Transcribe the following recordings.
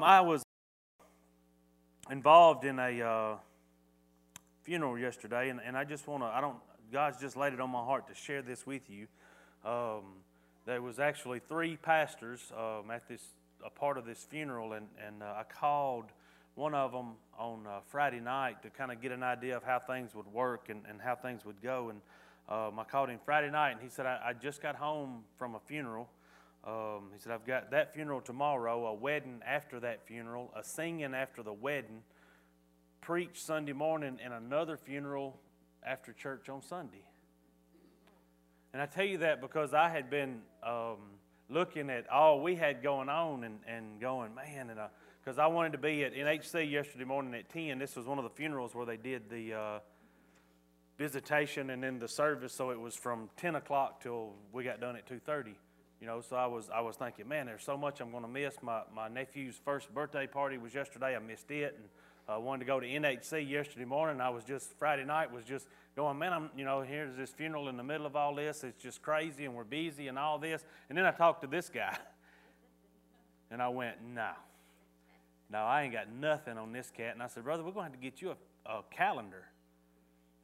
I was involved in a uh, funeral yesterday, and, and I just want to, I don't, God's just laid it on my heart to share this with you. Um, there was actually three pastors um, at this, a part of this funeral, and, and uh, I called one of them on uh, Friday night to kind of get an idea of how things would work and, and how things would go. And um, I called him Friday night, and he said, I, I just got home from a funeral um, he said, I've got that funeral tomorrow, a wedding after that funeral, a singing after the wedding, preach Sunday morning, and another funeral after church on Sunday. And I tell you that because I had been um, looking at all we had going on and, and going, man, and because uh, I wanted to be at NHC yesterday morning at 10. This was one of the funerals where they did the uh, visitation and then the service, so it was from 10 o'clock till we got done at 2.30. You know, so I was I was thinking, man, there's so much I'm going to miss. My my nephew's first birthday party was yesterday. I missed it, and I uh, wanted to go to NHC yesterday morning. I was just Friday night was just going, man, I'm you know here's this funeral in the middle of all this. It's just crazy, and we're busy and all this. And then I talked to this guy, and I went, no, no, I ain't got nothing on this cat. And I said, brother, we're going to have to get you a, a calendar,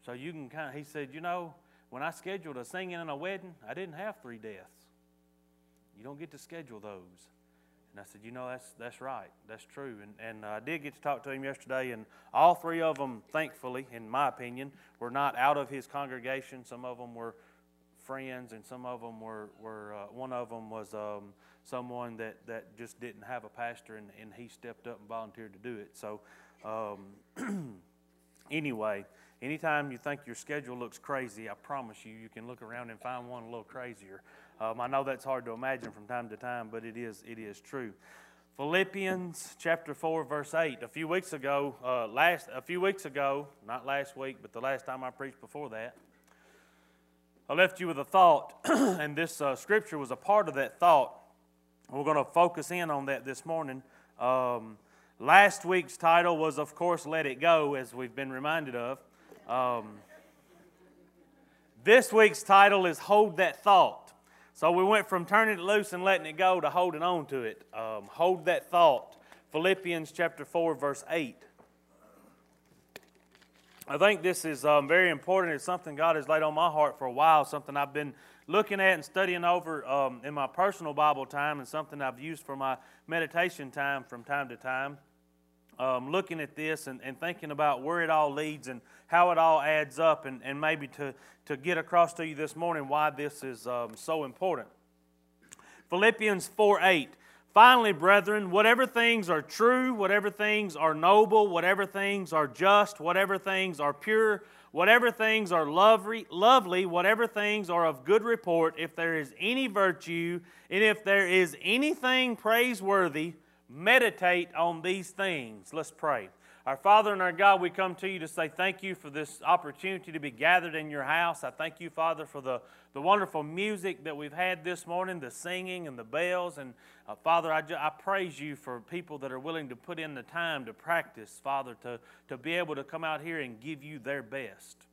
so you can kind of. He said, you know, when I scheduled a singing and a wedding, I didn't have three deaths. You don't get to schedule those. And I said, you know, that's, that's right. That's true. And, and I did get to talk to him yesterday, and all three of them, thankfully, in my opinion, were not out of his congregation. Some of them were friends, and some of them were, were uh, one of them was um, someone that, that just didn't have a pastor, and, and he stepped up and volunteered to do it. So, um, anyway, anytime you think your schedule looks crazy, I promise you, you can look around and find one a little crazier. Um, I know that's hard to imagine from time to time, but it is, it is true. Philippians chapter 4, verse 8. A few weeks ago, uh, last, a few weeks ago, not last week, but the last time I preached before that, I left you with a thought, and this uh, scripture was a part of that thought. We're going to focus in on that this morning. Um, last week's title was, of course, Let It Go, as we've been reminded of. Um, this week's title is Hold That Thought. So we went from turning it loose and letting it go to holding on to it. Um, hold that thought. Philippians chapter 4, verse 8. I think this is um, very important. It's something God has laid on my heart for a while, something I've been looking at and studying over um, in my personal Bible time, and something I've used for my meditation time from time to time um, looking at this and, and thinking about where it all leads and how it all adds up, and, and maybe to, to get across to you this morning why this is um, so important. Philippians 4 8. Finally, brethren, whatever things are true, whatever things are noble, whatever things are just, whatever things are pure, whatever things are lovely, lovely, whatever things are of good report, if there is any virtue, and if there is anything praiseworthy, meditate on these things. Let's pray. Our Father and our God, we come to you to say thank you for this opportunity to be gathered in your house. I thank you, Father, for the, the wonderful music that we've had this morning, the singing and the bells. And uh, Father, I, I praise you for people that are willing to put in the time to practice, Father, to, to be able to come out here and give you their best.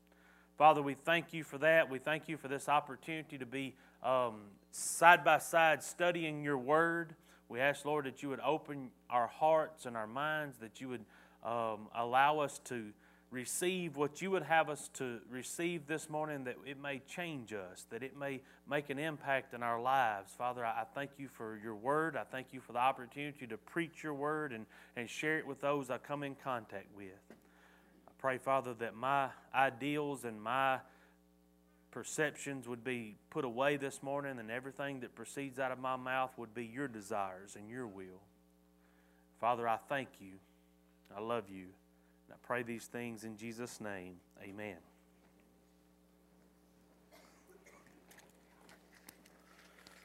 Father, we thank you for that. We thank you for this opportunity to be um, side by side studying your word. We ask, Lord, that you would open our hearts and our minds, that you would um, allow us to receive what you would have us to receive this morning, that it may change us, that it may make an impact in our lives. Father, I thank you for your word. I thank you for the opportunity to preach your word and, and share it with those I come in contact with. I pray, Father, that my ideals and my perceptions would be put away this morning, and everything that proceeds out of my mouth would be your desires and your will. Father, I thank you. I love you. And I pray these things in Jesus' name. Amen.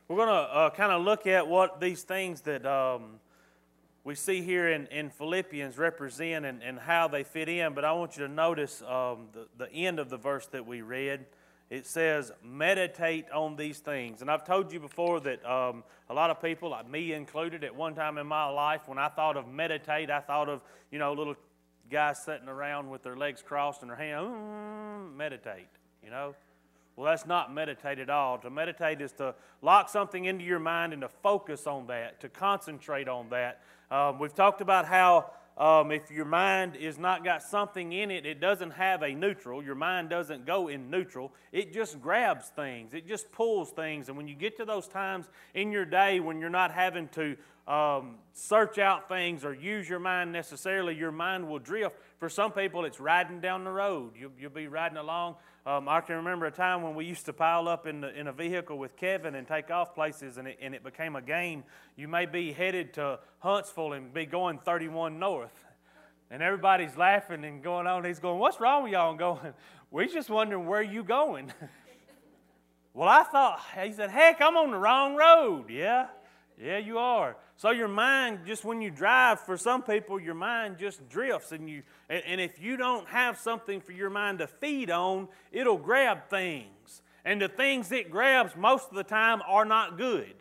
We're going to uh, kind of look at what these things that um, we see here in, in Philippians represent and, and how they fit in, but I want you to notice um, the, the end of the verse that we read it says, meditate on these things. And I've told you before that um, a lot of people, like me included, at one time in my life, when I thought of meditate, I thought of, you know, little guys sitting around with their legs crossed and their hands, mm, meditate, you know. Well, that's not meditate at all. To meditate is to lock something into your mind and to focus on that, to concentrate on that. Um, we've talked about how um, if your mind is not got something in it, it doesn't have a neutral. Your mind doesn't go in neutral. It just grabs things. It just pulls things. And when you get to those times in your day when you're not having to um, search out things or use your mind necessarily, your mind will drift. For some people, it's riding down the road. You'll, you'll be riding along. Um, I can remember a time when we used to pile up in, the, in a vehicle with Kevin and take off places, and it, and it became a game. You may be headed to Huntsville and be going 31 north. And everybody's laughing and going on. He's going, What's wrong with y'all? And going, We're just wondering where you going. well, I thought, he said, Heck, I'm on the wrong road. Yeah, yeah, you are. So your mind, just when you drive, for some people, your mind just drifts. And, you, and if you don't have something for your mind to feed on, it'll grab things. And the things it grabs most of the time are not good.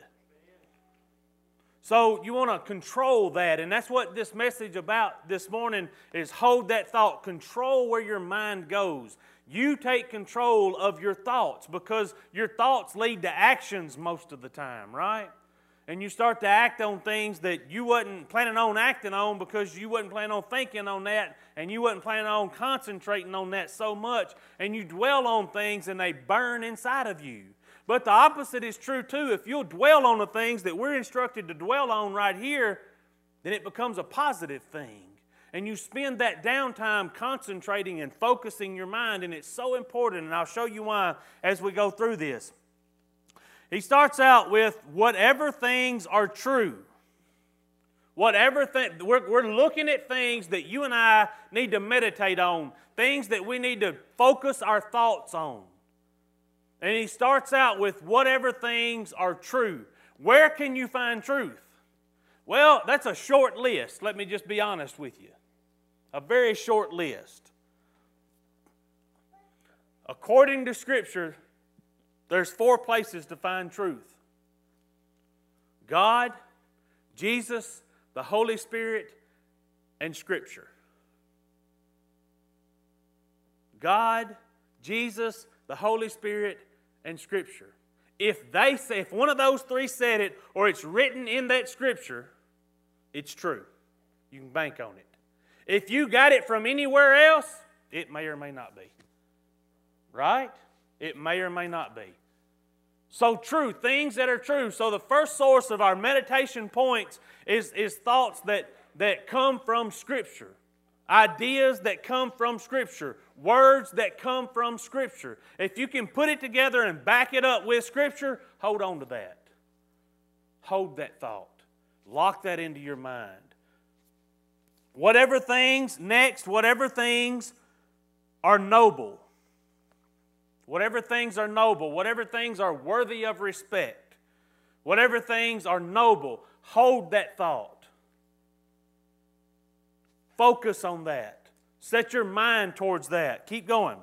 So you want to control that, and that's what this message about this morning is hold that thought, control where your mind goes. You take control of your thoughts because your thoughts lead to actions most of the time, right? And you start to act on things that you wasn't planning on acting on because you wasn't planning on thinking on that and you wasn't planning on concentrating on that so much and you dwell on things and they burn inside of you. But the opposite is true too. If you'll dwell on the things that we're instructed to dwell on right here, then it becomes a positive thing. And you spend that downtime concentrating and focusing your mind, and it's so important. And I'll show you why as we go through this. He starts out with whatever things are true. Whatever thing, we're, we're looking at things that you and I need to meditate on, things that we need to focus our thoughts on. And he starts out with whatever things are true. Where can you find truth? Well, that's a short list. Let me just be honest with you. A very short list. According to Scripture, there's four places to find truth God, Jesus, the Holy Spirit, and Scripture. God, Jesus, the Holy Spirit, and Scripture. If they say, if one of those three said it, or it's written in that Scripture, it's true. You can bank on it. If you got it from anywhere else, it may or may not be. Right? It may or may not be. So, true, things that are true. So, the first source of our meditation points is, is thoughts that, that come from Scripture ideas that come from Scripture, words that come from Scripture. If you can put it together and back it up with Scripture, hold on to that. Hold that thought. Lock that into your mind. Whatever things, next, whatever things are noble, whatever things are noble, whatever things are worthy of respect, whatever things are noble, hold that thought. Focus on that. Set your mind towards that. Keep going.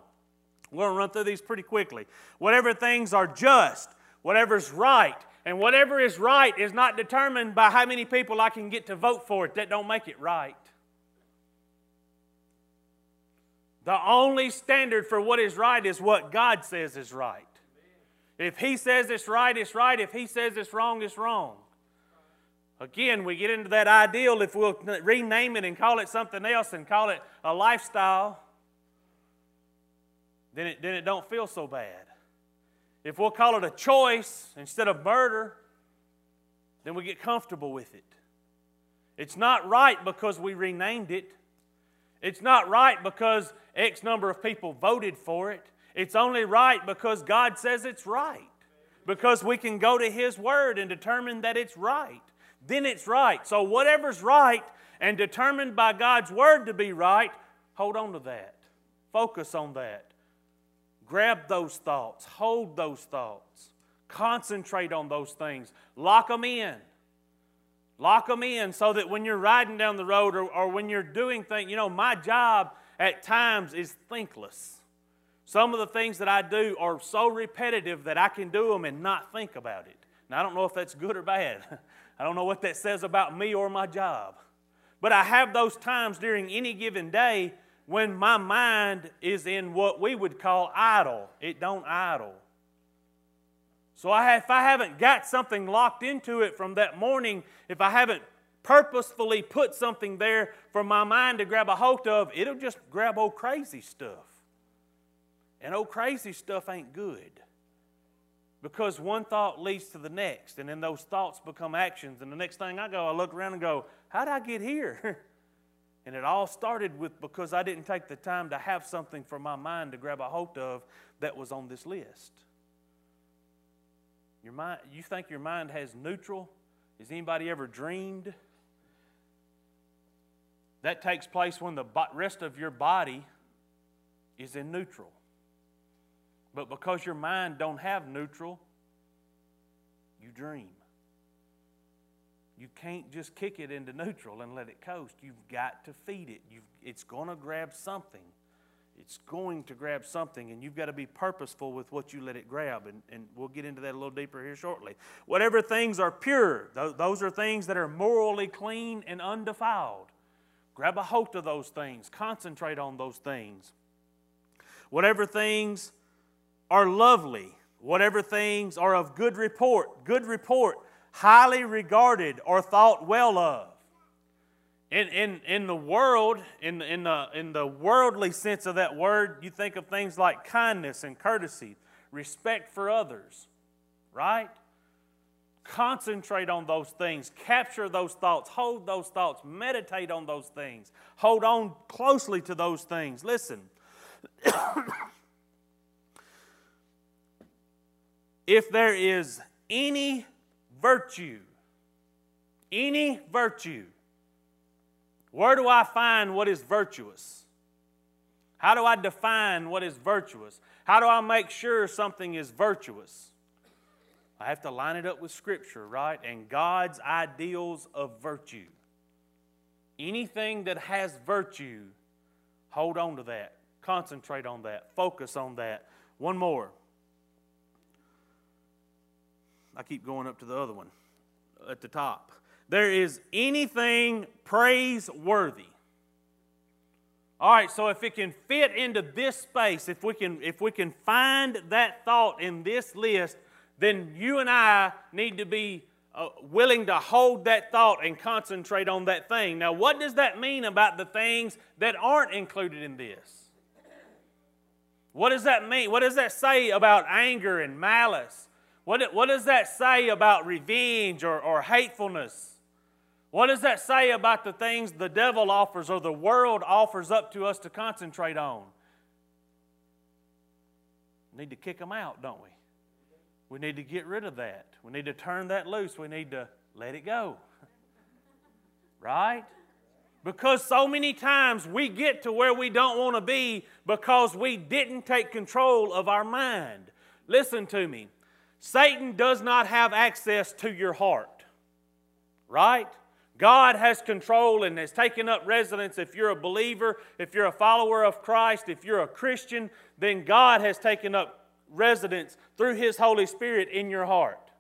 We're going to run through these pretty quickly. Whatever things are just, whatever's right, and whatever is right is not determined by how many people I can get to vote for it. That don't make it right. The only standard for what is right is what God says is right. If He says it's right, it's right. If He says it's wrong, it's wrong. Again, we get into that ideal if we'll rename it and call it something else and call it a lifestyle, then it, then it don't feel so bad. If we'll call it a choice instead of murder, then we get comfortable with it. It's not right because we renamed it. It's not right because X number of people voted for it. It's only right because God says it's right. Because we can go to His Word and determine that it's right then it's right. So, whatever's right and determined by God's Word to be right, hold on to that. Focus on that. Grab those thoughts, hold those thoughts, concentrate on those things, lock them in. Lock them in so that when you're riding down the road or, or when you're doing things, you know, my job at times is thinkless. Some of the things that I do are so repetitive that I can do them and not think about it. Now, I don't know if that's good or bad. I don't know what that says about me or my job. But I have those times during any given day when my mind is in what we would call idle. It don't idle. So I if I haven't got something locked into it from that morning, if I haven't purposefully put something there for my mind to grab a hold of, it'll just grab old crazy stuff. And old crazy stuff ain't good. Because one thought leads to the next, and then those thoughts become actions. And the next thing I go, I look around and go, How'd I get here? and it all started with because I didn't take the time to have something for my mind to grab a hold of that was on this list. Your mind, you think your mind has neutral? Has anybody ever dreamed? That takes place when the rest of your body is in neutral. But because your mind don't have neutral, you dream. You can't just kick it into neutral and let it coast. You've got to feed it. You've, it's going to grab something. It's going to grab something, and you've got to be purposeful with what you let it grab. And, and we'll get into that a little deeper here shortly. Whatever things are pure, those are things that are morally clean and undefiled. Grab a hold of those things, concentrate on those things. Whatever things are lovely, whatever things are of good report, good report, highly regarded or thought well of. In, in, in the world, in, in, the, in the worldly sense of that word, you think of things like kindness and courtesy, respect for others, right? Concentrate on those things, capture those thoughts, hold those thoughts, meditate on those things, hold on closely to those things. Listen. if there is any virtue, any virtue, where do I find what is virtuous? How do I define what is virtuous? How do I make sure something is virtuous? I have to line it up with Scripture, right? And God's ideals of virtue. Anything that has virtue, hold on to that. Concentrate on that. Focus on that. One more. I keep going up to the other one at the top. There is anything praiseworthy. All right, so if it can fit into this space, if we can if we can find that thought in this list, then you and I need to be uh, willing to hold that thought and concentrate on that thing. Now, what does that mean about the things that aren't included in this? What does that mean? What does that say about anger and malice what, what does that say about revenge or, or hatefulness? What does that say about the things the devil offers or the world offers up to us to concentrate on? We need to kick them out, don't we? We need to get rid of that. We need to turn that loose. We need to let it go. right? Because so many times we get to where we don't want to be because we didn't take control of our mind. Listen to me. Satan does not have access to your heart, right? God has control and has taken up residence. If you're a believer, if you're a follower of Christ, if you're a Christian, then God has taken up residence through His Holy Spirit in your heart.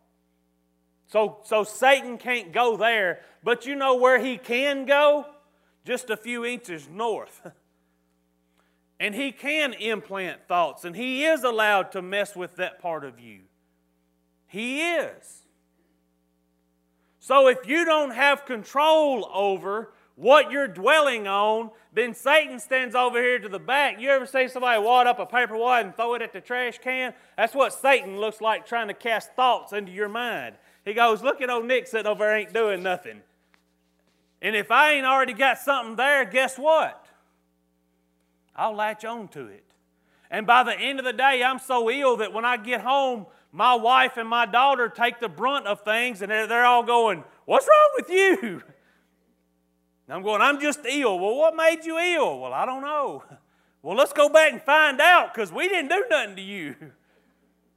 So, so Satan can't go there, but you know where he can go? Just a few inches north. and he can implant thoughts, and he is allowed to mess with that part of you. He is. So if you don't have control over what you're dwelling on, then Satan stands over here to the back. You ever see somebody wad up a paper wad and throw it at the trash can? That's what Satan looks like trying to cast thoughts into your mind. He goes, Look at old Nick sitting over there, ain't doing nothing. And if I ain't already got something there, guess what? I'll latch on to it. And by the end of the day, I'm so ill that when I get home, my wife and my daughter take the brunt of things, and they're, they're all going, What's wrong with you? And I'm going, I'm just ill. Well, what made you ill? Well, I don't know. Well, let's go back and find out because we didn't do nothing to you.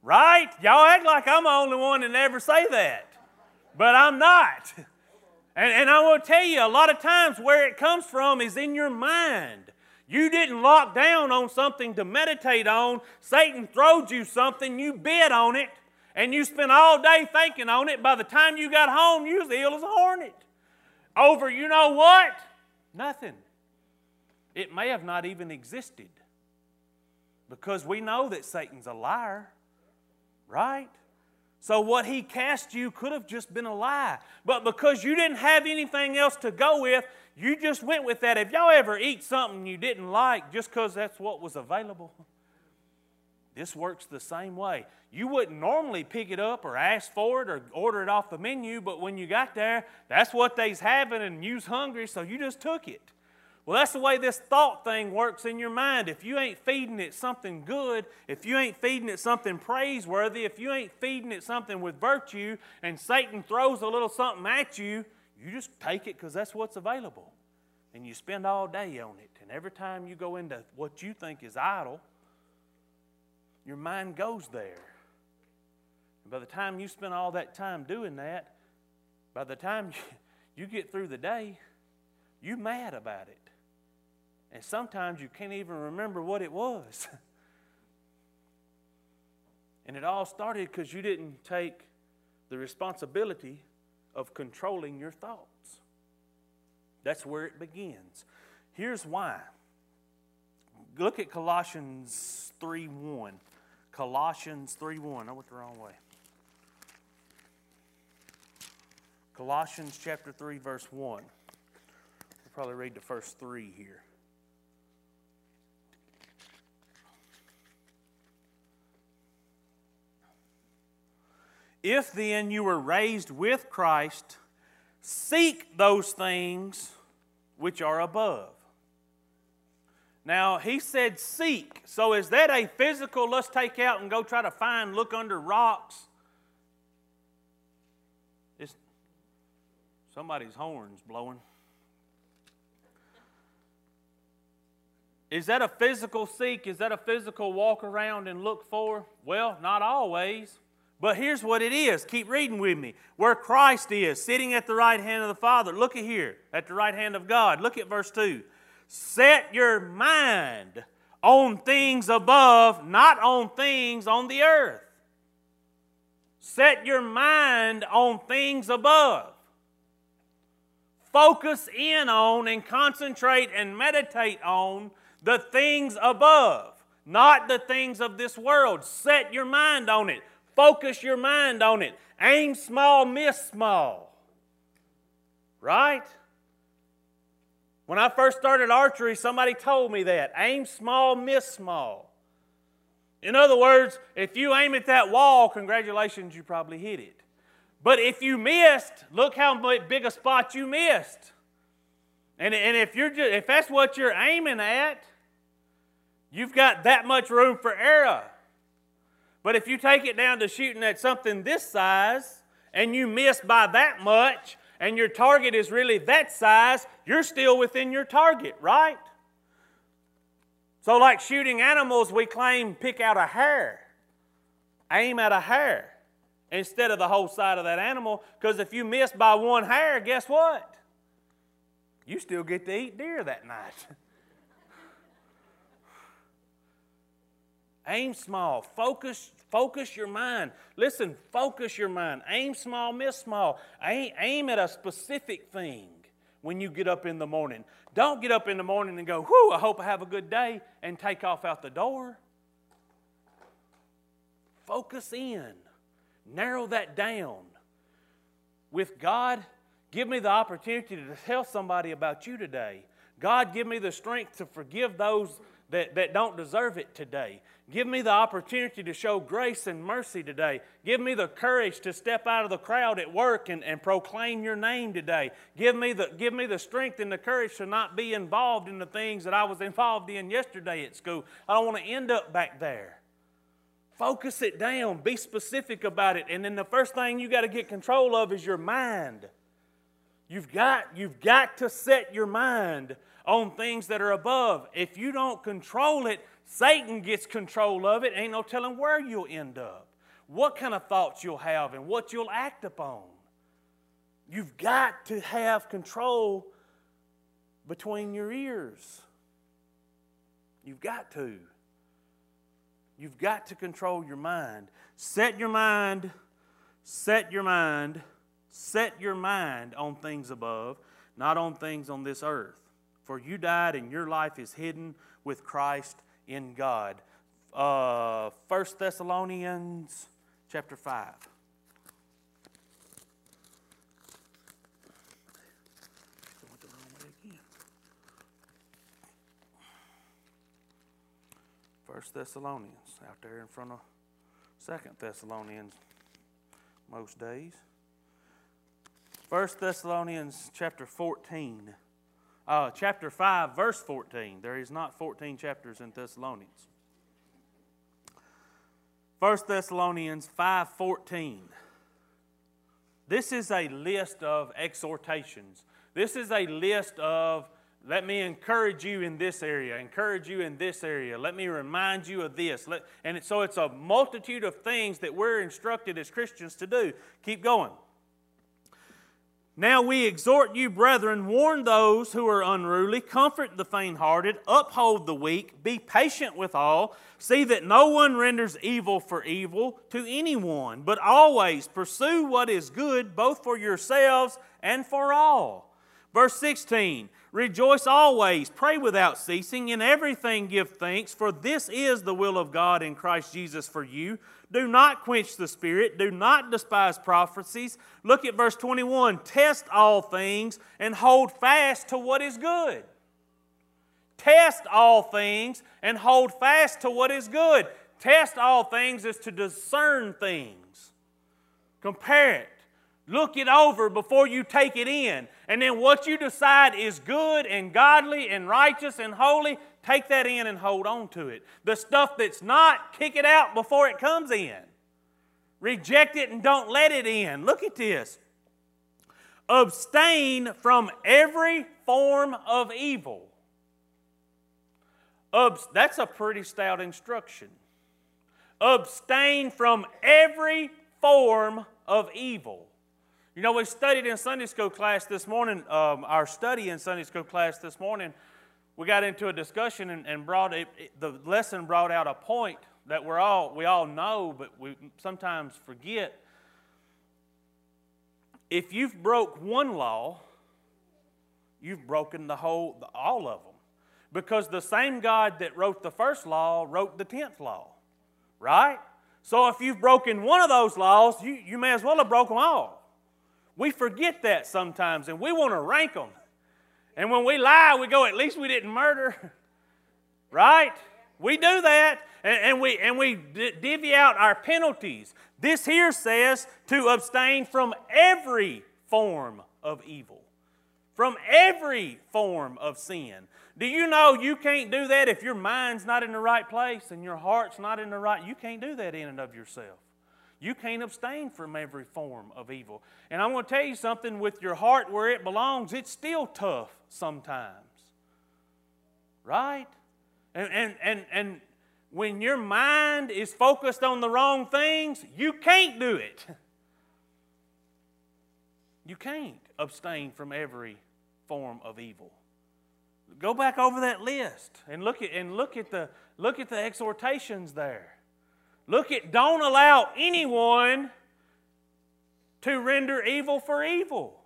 Right? Y'all act like I'm the only one that ever say that. But I'm not. And, and I will tell you, a lot of times where it comes from is in your mind. You didn't lock down on something to meditate on. Satan throwed you something, you bid on it, and you spent all day thinking on it. By the time you got home, you was ill as a hornet. Over, you know what? Nothing. It may have not even existed. Because we know that Satan's a liar, right? So what he cast you could have just been a lie. But because you didn't have anything else to go with, you just went with that. If y'all ever eat something you didn't like just because that's what was available, this works the same way. You wouldn't normally pick it up or ask for it or order it off the menu, but when you got there, that's what they's having and you's hungry, so you just took it. Well, that's the way this thought thing works in your mind. If you ain't feeding it something good, if you ain't feeding it something praiseworthy, if you ain't feeding it something with virtue, and Satan throws a little something at you, you just take it because that's what's available. And you spend all day on it. And every time you go into what you think is idle, your mind goes there. And by the time you spend all that time doing that, by the time you get through the day, you're mad about it. And sometimes you can't even remember what it was. and it all started because you didn't take the responsibility of controlling your thoughts. That's where it begins. Here's why. Look at Colossians 3 1. Colossians 3 1. I went the wrong way. Colossians chapter 3, verse 1. We'll probably read the first three here. If then you were raised with Christ, seek those things which are above. Now, he said seek. So is that a physical, let's take out and go try to find, look under rocks? It's somebody's horns blowing. Is that a physical seek? Is that a physical walk around and look for? Well, not always. But here's what it is. Keep reading with me. Where Christ is, sitting at the right hand of the Father. Look at here, at the right hand of God. Look at verse 2. Set your mind on things above, not on things on the earth. Set your mind on things above. Focus in on and concentrate and meditate on the things above, not the things of this world. Set your mind on it. Focus your mind on it. Aim small, miss small. Right? When I first started archery, somebody told me that. Aim small, miss small. In other words, if you aim at that wall, congratulations, you probably hit it. But if you missed, look how big a spot you missed. And, and if, you're just, if that's what you're aiming at, you've got that much room for error. But if you take it down to shooting at something this size and you miss by that much and your target is really that size, you're still within your target, right? So, like shooting animals, we claim pick out a hair, aim at a hair instead of the whole side of that animal. Because if you miss by one hair, guess what? You still get to eat deer that night. Aim small. Focus, focus your mind. Listen, focus your mind. Aim small, miss small. Aim, at a specific thing when you get up in the morning. Don't get up in the morning and go, whew, I hope I have a good day, and take off out the door. Focus in. Narrow that down. With God, give me the opportunity to tell somebody about you today. God, give me the strength to forgive those that, that don't deserve it today. Give me the opportunity to show grace and mercy today. Give me the courage to step out of the crowd at work and, and proclaim your name today. Give me, the, give me the strength and the courage to not be involved in the things that I was involved in yesterday at school. I don't want to end up back there. Focus it down, be specific about it. And then the first thing you got to get control of is your mind. You've got, you've got to set your mind on things that are above. If you don't control it, Satan gets control of it. Ain't no telling where you'll end up, what kind of thoughts you'll have, and what you'll act upon. You've got to have control between your ears. You've got to. You've got to control your mind. Set your mind, set your mind, set your mind on things above, not on things on this earth. For you died, and your life is hidden with Christ in God. Uh, 1 Thessalonians chapter 5. First Thessalonians out there in front of Second Thessalonians most days. First Thessalonians chapter 14. Uh, chapter 5, verse 14. There is not 14 chapters in Thessalonians. 1 Thessalonians 5:14. This is a list of exhortations. This is a list of let me encourage you in this area, encourage you in this area. Let me remind you of this. Let, and so it's a multitude of things that we're instructed as Christians to do. Keep going. Now we exhort you, brethren, warn those who are unruly, comfort the faint hearted, uphold the weak, be patient with all. See that no one renders evil for evil to anyone, but always pursue what is good, both for yourselves and for all. Verse 16 Rejoice always, pray without ceasing, in everything give thanks, for this is the will of God in Christ Jesus for you. Do not quench the spirit, do not despise prophecies. Look at verse 21 Test all things and hold fast to what is good. Test all things and hold fast to what is good. Test all things is to discern things. Compare it. Look it over before you take it in. And then what you decide is good and godly and righteous and holy, take that in and hold on to it. The stuff that's not, kick it out before it comes in. Reject it and don't let it in. Look at this. Abstain from every form of evil. That's a pretty stout instruction. Abstain from every form of evil. You know, we studied in Sunday school class this morning, um, our study in Sunday school class this morning, we got into a discussion and, and brought it, the lesson brought out a point that we're all, we all know, but we sometimes forget. If you've broke one law, you've broken the whole, the, all of them. Because the same God that wrote the first law wrote the tenth law, right? So if you've broken one of those laws, you, you may as well have broken them all. We forget that sometimes and we want to rank them. And when we lie, we go, at least we didn't murder. right? We do that and, we, and we divvy out our penalties. This here says to abstain from every form of evil, from every form of sin. Do you know you can't do that if your mind's not in the right place and your heart's not in the right? You can't do that in and of yourself. You can't abstain from every form of evil. And I'm going to tell you something with your heart where it belongs, it's still tough sometimes. Right? And, and, and, and when your mind is focused on the wrong things, you can't do it. You can't abstain from every form of evil. Go back over that list and look at, and look at, the, look at the exhortations there. Look at, don't allow anyone to render evil for evil.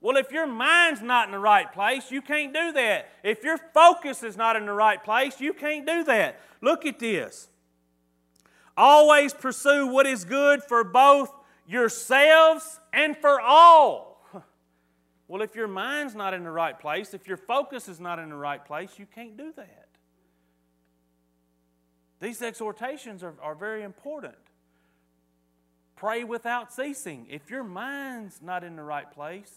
Well, if your mind's not in the right place, you can't do that. If your focus is not in the right place, you can't do that. Look at this. Always pursue what is good for both yourselves and for all. Well, if your mind's not in the right place, if your focus is not in the right place, you can't do that. These exhortations are, are very important. Pray without ceasing. If your mind's not in the right place,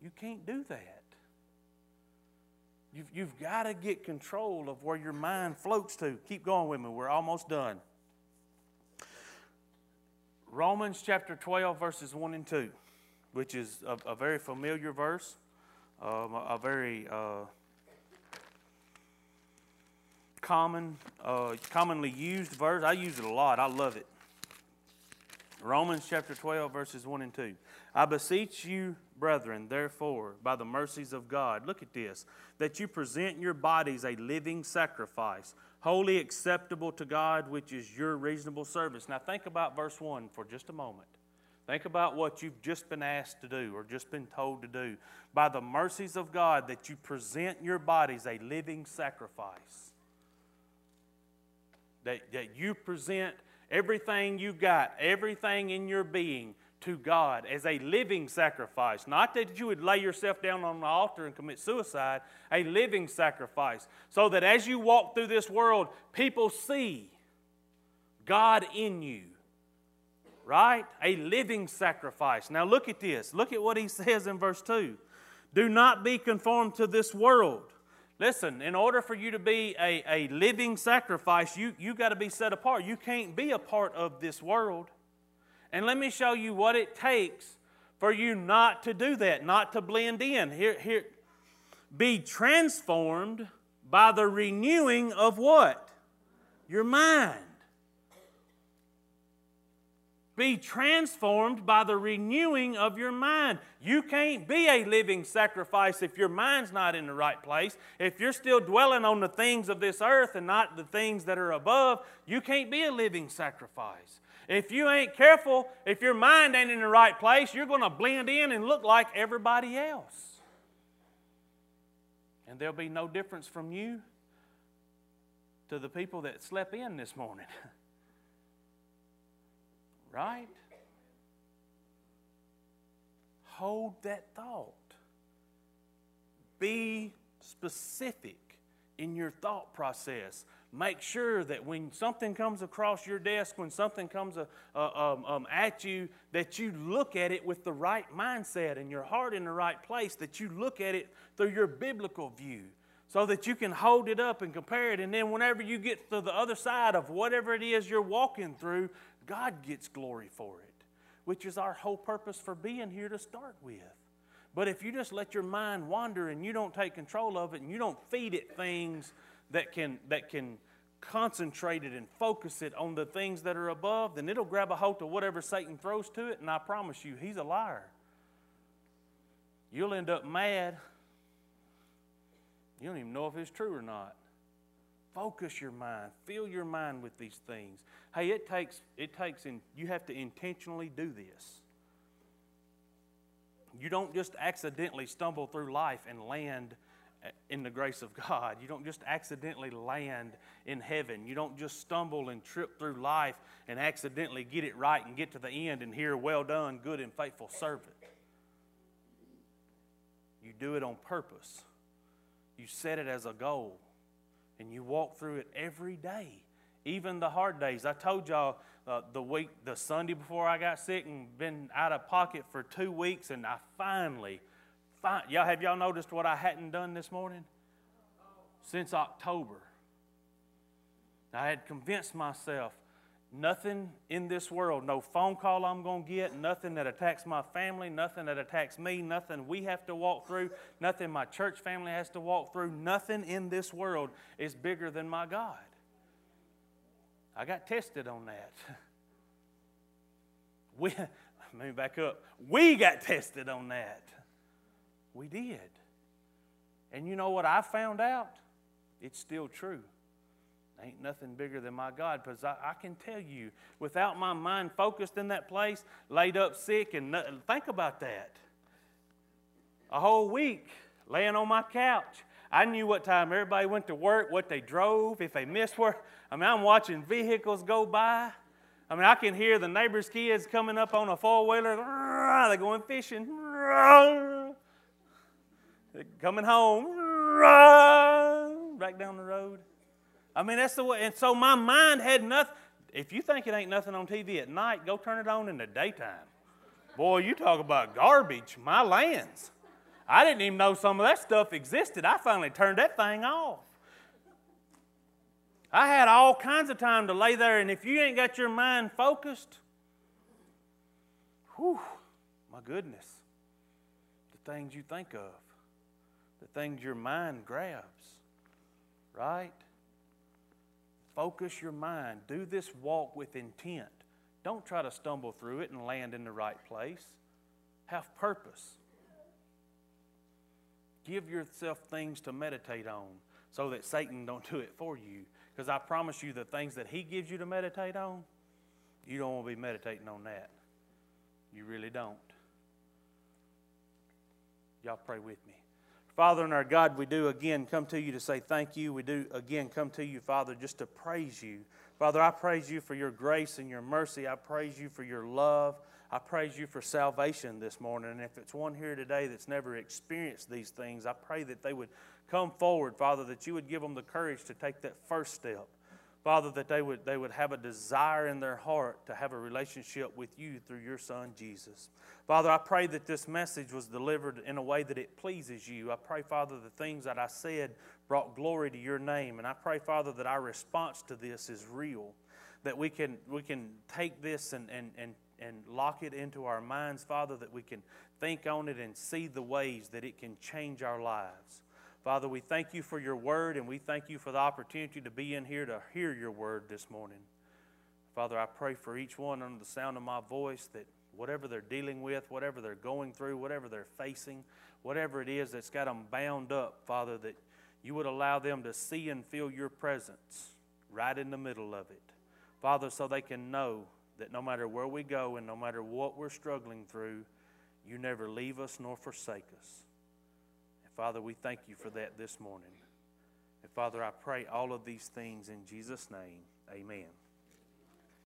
you can't do that. You've, you've got to get control of where your mind floats to. Keep going with me. We're almost done. Romans chapter 12, verses 1 and 2, which is a, a very familiar verse, um, a, a, very uh, common, uh, commonly used verse. I use it a lot. I love it. Romans chapter 12, verses 1 and 2. I beseech you, brethren, therefore, by the mercies of God, look at this, that you present your bodies a living sacrifice, holy acceptable to God, which is your reasonable service. Now, think about verse 1 for just a moment. Think about what you've just been asked to do or just been told to do. By the mercies of God, that you present your bodies a living sacrifice that, that you present everything you got, everything in your being to God as a living sacrifice. Not that you would lay yourself down on the altar and commit suicide, a living sacrifice. So that as you walk through this world, people see God in you. Right? A living sacrifice. Now look at this. Look at what he says in verse 2. Do not be conformed to this world. Listen, in order for you to be a, a living sacrifice, you, you got to be set apart. You can't be a part of this world. And let me show you what it takes for you not to do that, not to blend in. Here, here, be transformed by the renewing of what? Your mind. Be transformed by the renewing of your mind. You can't be a living sacrifice if your mind's not in the right place. If you're still dwelling on the things of this earth and not the things that are above, you can't be a living sacrifice. If you ain't careful, if your mind ain't in the right place, you're going to blend in and look like everybody else. And there'll be no difference from you to the people that slept in this morning. right? Hold that thought. Be specific in your thought process make sure that when something comes across your desk, when something comes uh, uh, um, um, at you, that you look at it with the right mindset and your heart in the right place, that you look at it through your biblical view so that you can hold it up and compare it. And then whenever you get to the other side of whatever it is you're walking through, God gets glory for it, which is our whole purpose for being here to start with. But if you just let your mind wander and you don't take control of it and you don't feed it things that can, that can concentrate it and focus it on the things that are above, then it'll grab a hold of whatever Satan throws to it, and I promise you, he's a liar. You'll end up mad. You don't even know if it's true or not. Focus your mind. Fill your mind with these things. Hey, it takes, it takes and you have to intentionally do this. You don't just accidentally stumble through life and land uh, in the grace of God. You don't just accidentally land in heaven. You don't just stumble and trip through life and accidentally get it right and get to the end and hear, well done, good and faithful servant. You do it on purpose. You set it as a goal and you walk through it every day, even the hard days. I told y'all uh, the week, the Sunday before I got sick and been out of pocket for two weeks, and I finally y'all have y'all noticed what I hadn't done this morning? Since October. I had convinced myself nothing in this world, no phone call I'm going to get, nothing that attacks my family, nothing that attacks me, nothing we have to walk through, nothing my church family has to walk through, nothing in this world is bigger than my God. I got tested on that. We, let me back up. We got tested on that. We did. And you know what I found out? It's still true. Ain't nothing bigger than my God because I, I, can tell you, without my mind focused in that place, laid up sick, and think about that. A whole week laying on my couch. I knew what time everybody went to work, what they drove, if they missed work. I mean, I'm watching vehicles go by. I mean, I can hear the neighbor's kids coming up on a four wheeler. They're going fishing They're coming home, back down the road. I mean, that's the way. And so my mind had nothing. If you think it ain't nothing on TV at night, go turn it on in the daytime. Boy, you talk about garbage, my lands. I didn't even know some of that stuff existed. I finally turned that thing off. I had all kinds of time to lay there, and if you ain't got your mind focused, whew, my goodness, the things you think of the things your mind grabs, right? Focus your mind. Do this walk with intent. Don't try to stumble through it and land in the right place. Have purpose. Give yourself things to meditate on so that Satan don't do it for you. Because I promise you the things that he gives you to meditate on, you don't want to be meditating on that. You really don't. Y'all pray with me. Father and our God, we do again come to you to say thank you. We do again come to you, Father, just to praise you. Father, I praise you for your grace and your mercy. I praise you for your love. I praise you for salvation this morning. And if it's one here today that's never experienced these things, I pray that they would come forward, Father, that you would give them the courage to take that first step. Father, that they would, they would have a desire in their heart to have a relationship with you through your Son, Jesus. Father, I pray that this message was delivered in a way that it pleases you. I pray, Father, the things that I said brought glory to your name. And I pray, Father, that our response to this is real, that we can, we can take this and, and, and, and lock it into our minds, Father, that we can think on it and see the ways that it can change our lives. Father, we thank you for your word and we thank you for the opportunity to be in here to hear your word this morning. Father, I pray for each one under the sound of my voice that whatever they're dealing with, whatever they're going through, whatever they're facing, whatever it is that's got them bound up, Father, that you would allow them to see and feel your presence right in the middle of it. Father, so they can know that no matter where we go and no matter what we're struggling through, you never leave us nor forsake us. Father, we thank you for that this morning. And Father, I pray all of these things in Jesus' name. Amen.